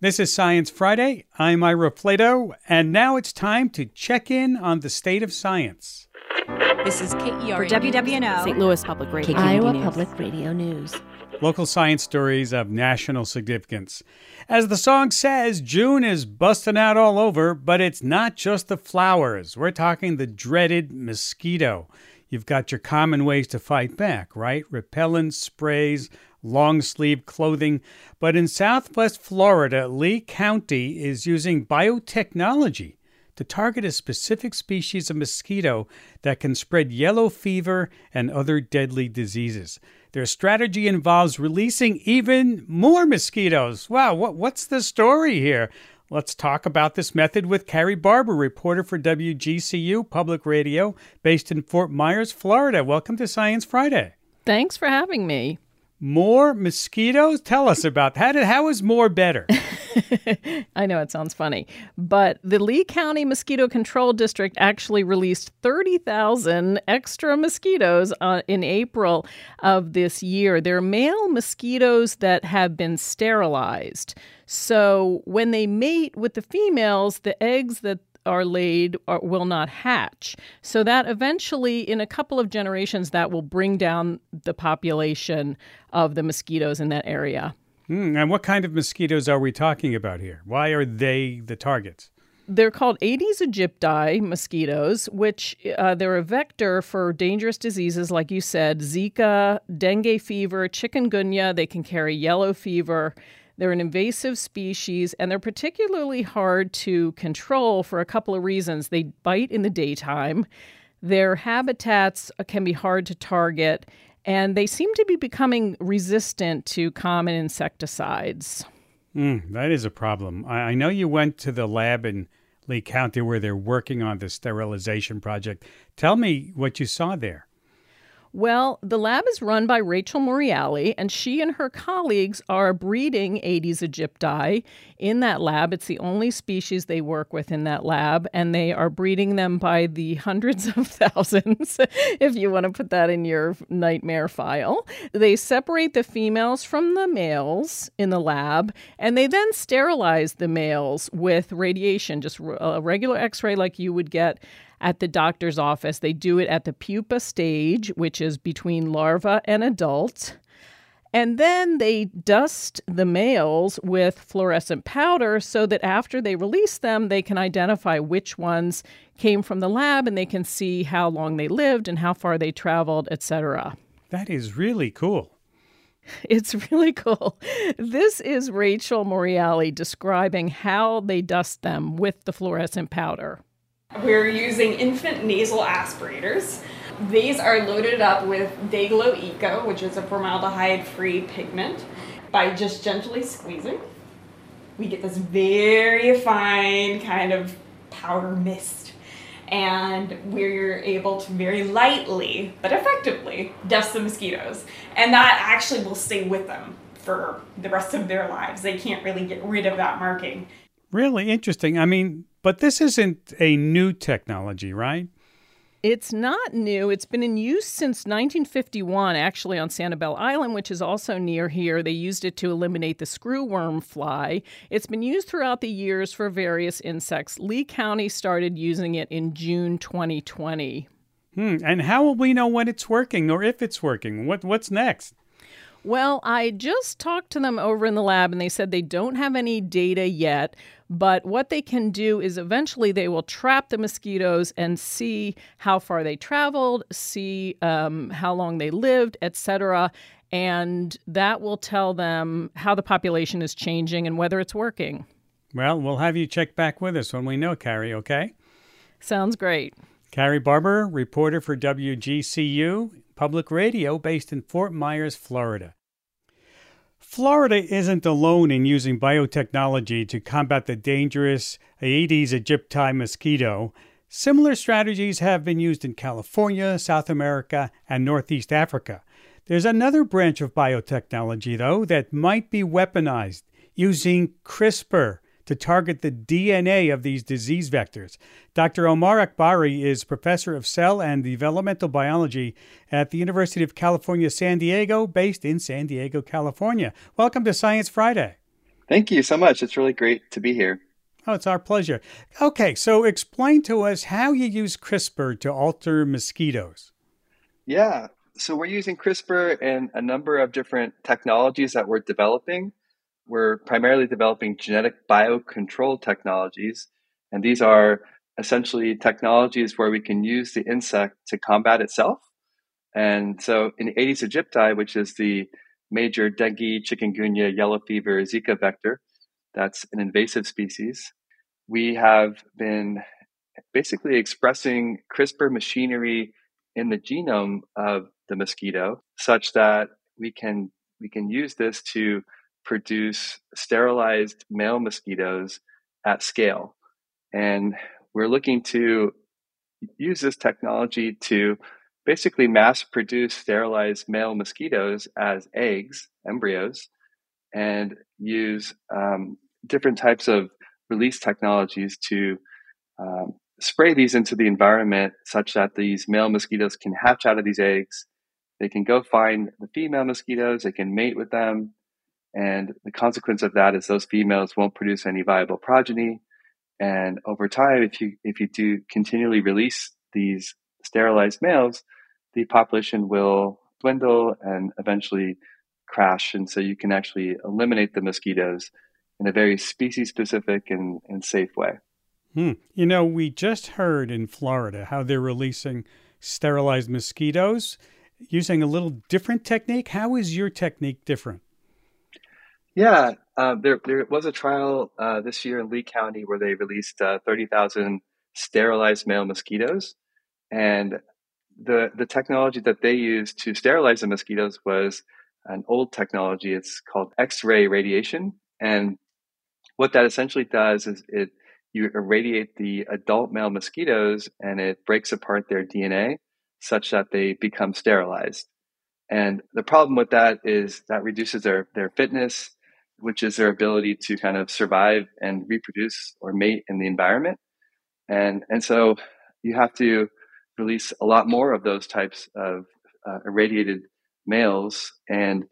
This is Science Friday. I'm Ira Flatow, and now it's time to check in on the state of science. This is KERA For WWNO, St. Louis Public Radio. Iowa News. Public Radio News. Local science stories of national significance. As the song says, June is busting out all over, but it's not just the flowers. We're talking the dreaded mosquito. You've got your common ways to fight back, right? Repellent sprays, long sleeve clothing. But in southwest Florida, Lee County is using biotechnology to target a specific species of mosquito that can spread yellow fever and other deadly diseases. Their strategy involves releasing even more mosquitoes. Wow, what, what's the story here? Let's talk about this method with Cary Barbor, reporter for WGCU Public Radio, based in Fort Myers, Florida. Welcome to Science Friday. Thanks for having me. More mosquitoes? Tell us about how did how is more better? I know it sounds funny, but the Lee County Mosquito Control District actually released 30,000 extra mosquitoes uh, in April of this year. They're male mosquitoes that have been sterilized. So when they mate with the females, the eggs that are laid are, will not hatch. So that eventually, in a couple of generations, that will bring down the population of the mosquitoes in that area. Hmm, and what kind of mosquitoes are we talking about here? Why are they the targets? They're called Aedes aegypti mosquitoes, which uh, they're a vector for dangerous diseases, like you said, Zika, dengue fever, chikungunya. They can carry yellow fever. They're an invasive species and they're particularly hard to control for a couple of reasons. They bite in the daytime, their habitats can be hard to target, and they seem to be becoming resistant to common insecticides. Mm, that is a problem. I, I know you went to the lab in Lee County where they're working on the sterilization project. Tell me what you saw there. Well, the lab is run by Rachel Morreale, and she and her colleagues are breeding Aedes aegypti in that lab. It's the only species they work with in that lab, and they are breeding them by the hundreds of thousands, if you want to put that in your nightmare file. They separate the females from the males in the lab, and they then sterilize the males with radiation, just a regular x ray like you would get at the doctor's office. They do it at the pupa stage, which is between larva and adult. And then they dust the males with fluorescent powder so that after they release them, they can identify which ones came from the lab and they can see how long they lived and how far they traveled, etc. That is really cool. It's really cool. This is Rachel Morreale describing how they dust them with the fluorescent powder. We're using infant nasal aspirators. These are loaded up with DayGlo Eco, which is a formaldehyde free pigment. By just gently squeezing, we get this very fine kind of powder mist. And we're able to very lightly but effectively dust the mosquitoes. And that actually will stay with them for the rest of their lives. They can't really get rid of that marking. Really interesting. I mean, but this isn't a new technology, right? It's not new. It's been in use since 1951, actually, on Sanibel Island, which is also near here. They used it to eliminate the screwworm fly. It's been used throughout the years for various insects. Lee County started using it in June 2020. Hmm. And how will we know when it's working or if it's working? What What's next? Well, I just talked to them over in the lab and they said they don't have any data yet, but what they can do is eventually they will trap the mosquitoes and see how far they traveled, see um, how long they lived, etc. And that will tell them how the population is changing and whether it's working. Well, we'll have you check back with us when we know, Cary, okay? Sounds great. Cary Barbor, reporter for WGCU Public Radio based in Fort Myers, Florida. Florida isn't alone in using biotechnology to combat the dangerous Aedes aegypti mosquito. Similar strategies have been used in California, South America, and Northeast Africa. There's another branch of biotechnology, though, that might be weaponized using CRISPR to target the DNA of these disease vectors. Dr. Omar Akbari is professor of cell and developmental biology at the University of California, San Diego, based in San Diego, California. Welcome to Science Friday. Thank you so much. It's really great to be here. Oh, it's our pleasure. Okay, so explain to us how you use CRISPR to alter mosquitoes. Yeah, so we're using CRISPR and a number of different technologies that we're developing. We're primarily developing genetic biocontrol technologies, and these are essentially technologies where we can use the insect to combat itself. And so in the Aedes aegypti, which is the major dengue, chikungunya, yellow fever, Zika vector, that's an invasive species, we have been basically expressing CRISPR machinery in the genome of the mosquito such that we can we can use this to produce sterilized male mosquitoes at scale. And we're looking to use this technology to basically mass produce sterilized male mosquitoes as eggs, embryos, and use um, different types of release technologies to um, spray these into the environment such that these male mosquitoes can hatch out of these eggs. They can go find the female mosquitoes, they can mate with them. And the consequence of that is those females won't produce any viable progeny. And over time, if you if you do continually release these sterilized males, the population will dwindle and eventually crash. And so you can actually eliminate the mosquitoes in a very species specific and, and safe way. Hmm. You know, we just heard in Florida how they're releasing sterilized mosquitoes using a little different technique. How is your technique different? Yeah, uh, there there was a trial uh, this year in Lee County where they released uh, thirty thousand sterilized male mosquitoes, and the the technology that they used to sterilize the mosquitoes was an old technology. It's called X-ray radiation, and what that essentially does is it you irradiate the adult male mosquitoes and it breaks apart their DNA such that they become sterilized. And the problem with that is that reduces their, their fitness, which is their ability to kind of survive and reproduce or mate in the environment. And, and so you have to release a lot more of those types of uh, irradiated males. And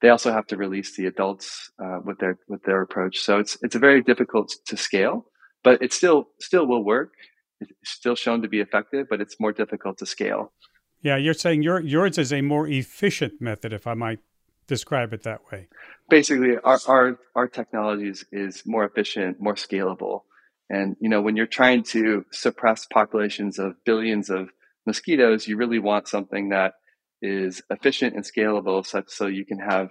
they also have to release the adults uh, with their with their approach. So it's it's a very difficult to scale but it still still will work. It's still shown to be effective, but it's more difficult to scale. Yeah, you're saying your yours is a more efficient method, if I might describe it that way. Basically, our our, our technology is, is more efficient, more scalable. And you know, when you're trying to suppress populations of billions of mosquitoes, you really want something that is efficient and scalable, such so you can have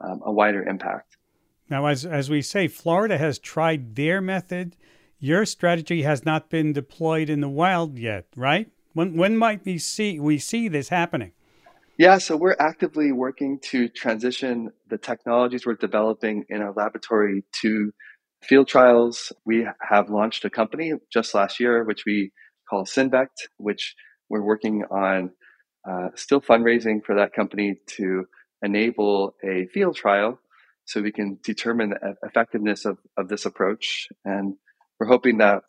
um, a wider impact. Now, as as we say, Florida has tried their method your strategy has not been deployed in the wild yet, right? When when might we see we see this happening? Yeah, so we're actively working to transition the technologies we're developing in our laboratory to field trials. We have launched a company just last year, which we call Synvect, which we're working on uh, still fundraising for that company to enable a field trial so we can determine the effectiveness of, of this approach. And we're hoping that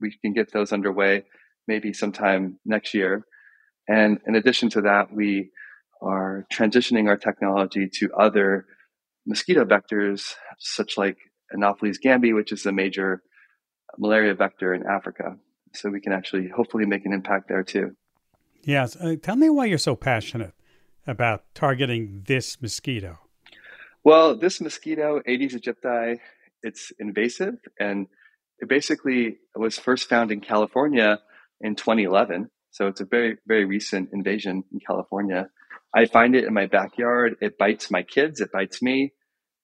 we can get those underway maybe sometime next year. And in addition to that, we are transitioning our technology to other mosquito vectors, such like Anopheles gambiae, which is a major malaria vector in Africa. So we can actually hopefully make an impact there too. Yes. Uh, tell me why you're so passionate about targeting this mosquito. Well, this mosquito, Aedes aegypti, it's invasive and it basically was first found in California in 2011. So it's a very, very recent invasion in California. I find it in my backyard. It bites my kids. It bites me.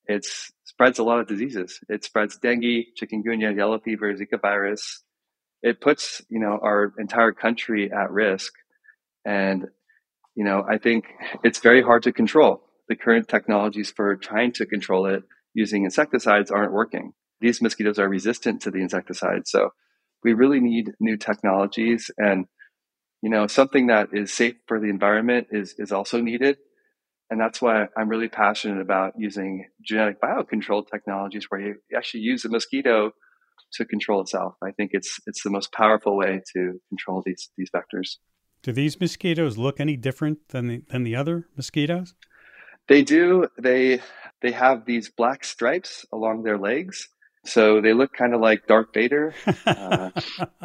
It spreads a lot of diseases. It spreads dengue, chikungunya, yellow fever, Zika virus. It puts, you know, our entire country at risk. And, you know, I think it's very hard to control. The current technologies for trying to control it using insecticides aren't working these mosquitoes are resistant to the insecticides. So we really need new technologies and you know something that is safe for the environment is is also needed. And that's why i'm really passionate about using genetic biocontrol technologies where you actually use the mosquito to control itself. I think it's it's the most powerful way to control these these vectors. Do these mosquitoes look any different than the, than the other mosquitoes? They do. They they have these black stripes along their legs, so they look kind of like Darth Vader. uh,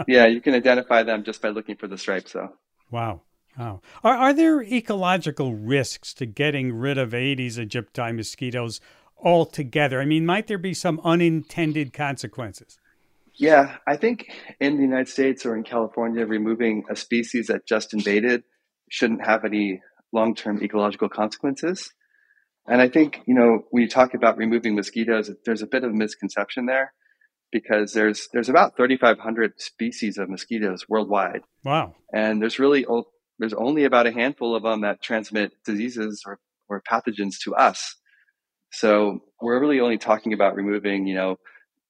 yeah, you can identify them just by looking for the stripes, though. Wow. Wow. Are, are there ecological risks to getting rid of Aedes aegypti mosquitoes altogether? I mean, might there be some unintended consequences? Yeah, I think in the United States or in California, removing a species that just invaded shouldn't have any long term ecological consequences. And I think, you know, when you talk about removing mosquitoes, there's a bit of a misconception there because there's there's about 3,500 species of mosquitoes worldwide. Wow. And there's really there's only about a handful of them that transmit diseases or, or pathogens to us. So we're really only talking about removing, you know,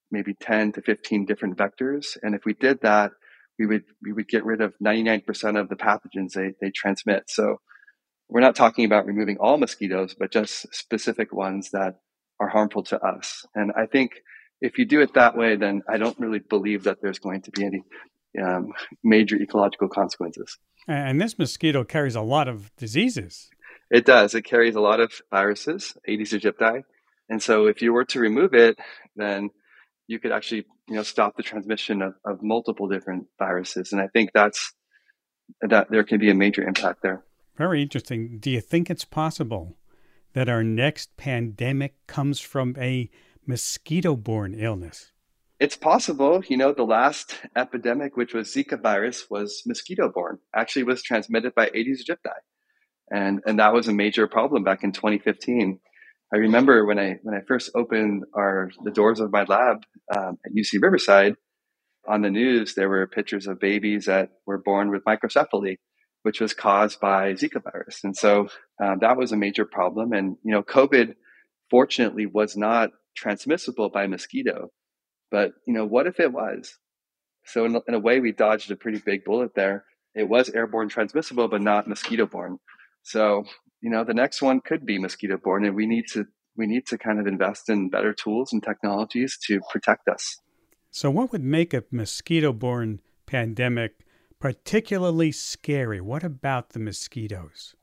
maybe 10 to 15 different vectors. And if we did that, we would we would get rid of 99% of the pathogens they, they transmit. So we're not talking about removing all mosquitoes, but just specific ones that are harmful to us. And I think if you do it that way, then I don't really believe that there's going to be any um, major ecological consequences. And this mosquito carries a lot of diseases. It does. It carries a lot of viruses, Aedes aegypti. And so if you were to remove it, then you could actually, you know, stop the transmission of, of multiple different viruses. And I think that's that there can be a major impact there. Very interesting. Do you think it's possible that our next pandemic comes from a mosquito borne illness? It's possible. You know, the last epidemic, which was Zika virus, was mosquito borne, actually was transmitted by Aedes aegypti. And, and that was a major problem back in 2015. I remember when I when I first opened our the doors of my lab um, at UC Riverside, on the news there were pictures of babies that were born with microcephaly, which was caused by Zika virus. And so um, that was a major problem. And, you know, COVID fortunately was not transmissible by mosquito. But, you know, what if it was? So in, in a way, we dodged a pretty big bullet there. It was airborne transmissible, but not mosquito borne. So, you know, the next one could be mosquito borne and we need to we need to kind of invest in better tools and technologies to protect us. So what would make a mosquito borne pandemic particularly scary? What about the mosquitoes?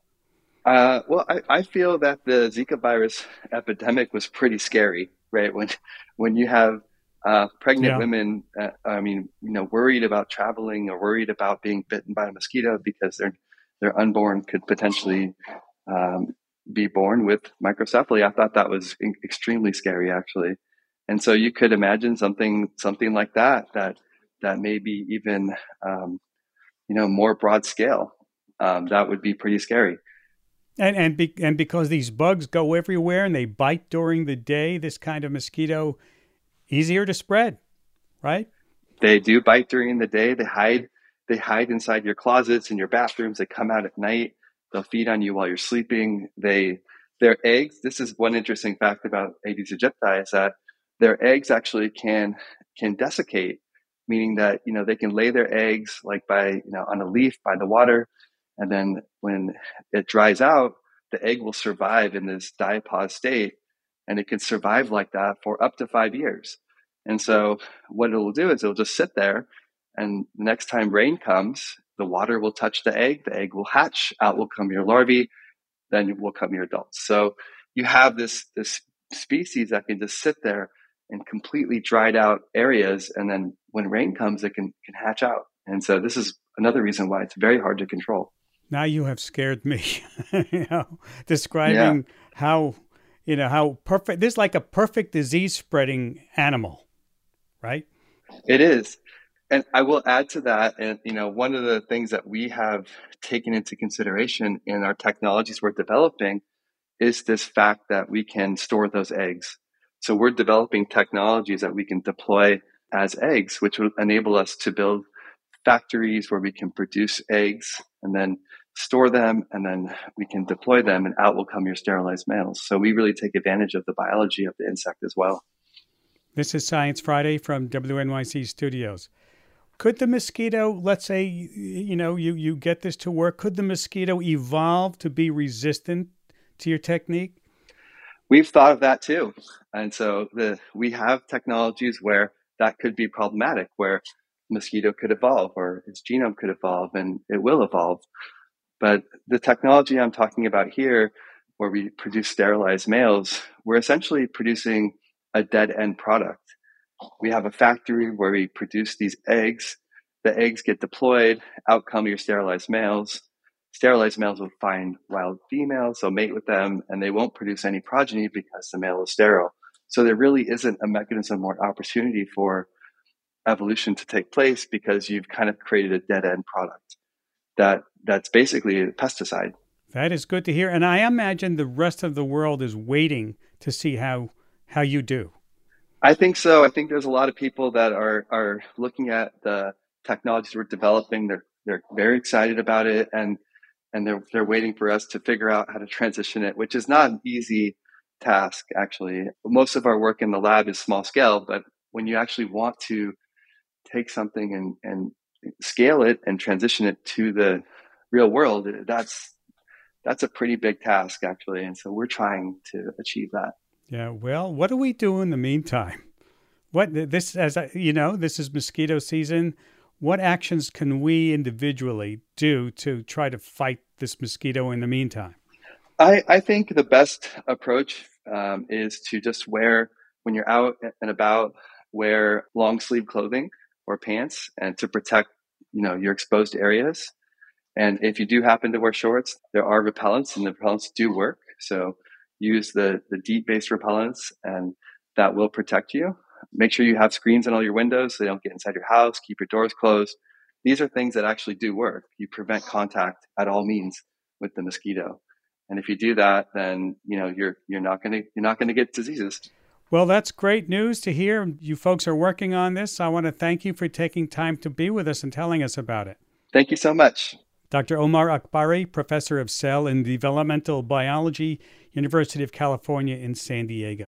Uh, well, I, I, feel that the Zika virus epidemic was pretty scary, right? When when you have uh, pregnant yeah. women, uh, I mean, you know, worried about traveling or worried about being bitten by a mosquito because their their unborn could potentially um, be born with microcephaly. I thought that was in- extremely scary, actually. And so you could imagine something something like that that that maybe even um, you know, more broad scale. Um, that would be pretty scary. And and be, and because these bugs go everywhere and they bite during the day, this kind of mosquito easier to spread, right? They do bite during the day. They hide they hide inside your closets and your bathrooms. They come out at night. They'll feed on you while you're sleeping. They their eggs. This is one interesting fact about Aedes aegypti is that their eggs actually can can desiccate meaning that you know they can lay their eggs like by you know on a leaf by the water and then when it dries out the egg will survive in this diapause state and it can survive like that for up to five years. And so what it'll do is it'll just sit there and the next time rain comes the water will touch the egg the egg will hatch out will come your larvae then will come your adults. So you have this this species that can just sit there in completely dried out areas. And then when rain comes, it can, can hatch out. And so this is another reason why it's very hard to control. Now you have scared me, you know, describing yeah. how, you know, how perfect, this is like a perfect disease spreading animal, right? It is. And I will add to that, and you know, one of the things that we have taken into consideration in our technologies we're developing is this fact that we can store those eggs so we're developing technologies that we can deploy as eggs, which will enable us to build factories where we can produce eggs and then store them and then we can deploy them and out will come your sterilized males. So we really take advantage of the biology of the insect as well. This is Science Friday from WNYC Studios. Could the mosquito, let's say, you know, you, you get this to work, could the mosquito evolve to be resistant to your technique? We've thought of that too. And so the, we have technologies where that could be problematic, where mosquito could evolve or its genome could evolve and it will evolve. But the technology I'm talking about here where we produce sterilized males, we're essentially producing a dead end product. We have a factory where we produce these eggs. The eggs get deployed, out come your sterilized males. Sterilized males will find wild females, they'll mate with them, and they won't produce any progeny because the male is sterile. So there really isn't a mechanism or opportunity for evolution to take place because you've kind of created a dead end product that that's basically a pesticide. That is good to hear. And I imagine the rest of the world is waiting to see how how you do. I think so. I think there's a lot of people that are are looking at the technologies we're developing. They're they're very excited about it and and they're they're waiting for us to figure out how to transition it, which is not an easy task actually. Most of our work in the lab is small scale, but when you actually want to take something and and scale it and transition it to the real world, that's that's a pretty big task actually. And so we're trying to achieve that. Yeah. Well, what do we do in the meantime? What this as you know, this is mosquito season. What actions can we individually do to try to fight this mosquito in the meantime? I, I think the best approach um, is to just wear when you're out and about, wear long sleeve clothing or pants, and to protect you know your exposed areas. And if you do happen to wear shorts, there are repellents, and the repellents do work. So use the the DEET based repellents, and that will protect you. Make sure you have screens on all your windows so they don't get inside your house. Keep your doors closed. These are things that actually do work. You prevent contact at all means with the mosquito. And if you do that, then you know you're you're not gonna you're not gonna get diseases. Well, that's great news to hear. You folks are working on this. I want to thank you for taking time to be with us and telling us about it. Thank you so much. Dr. Omar Akbari, professor of cell and developmental biology, University of California in San Diego.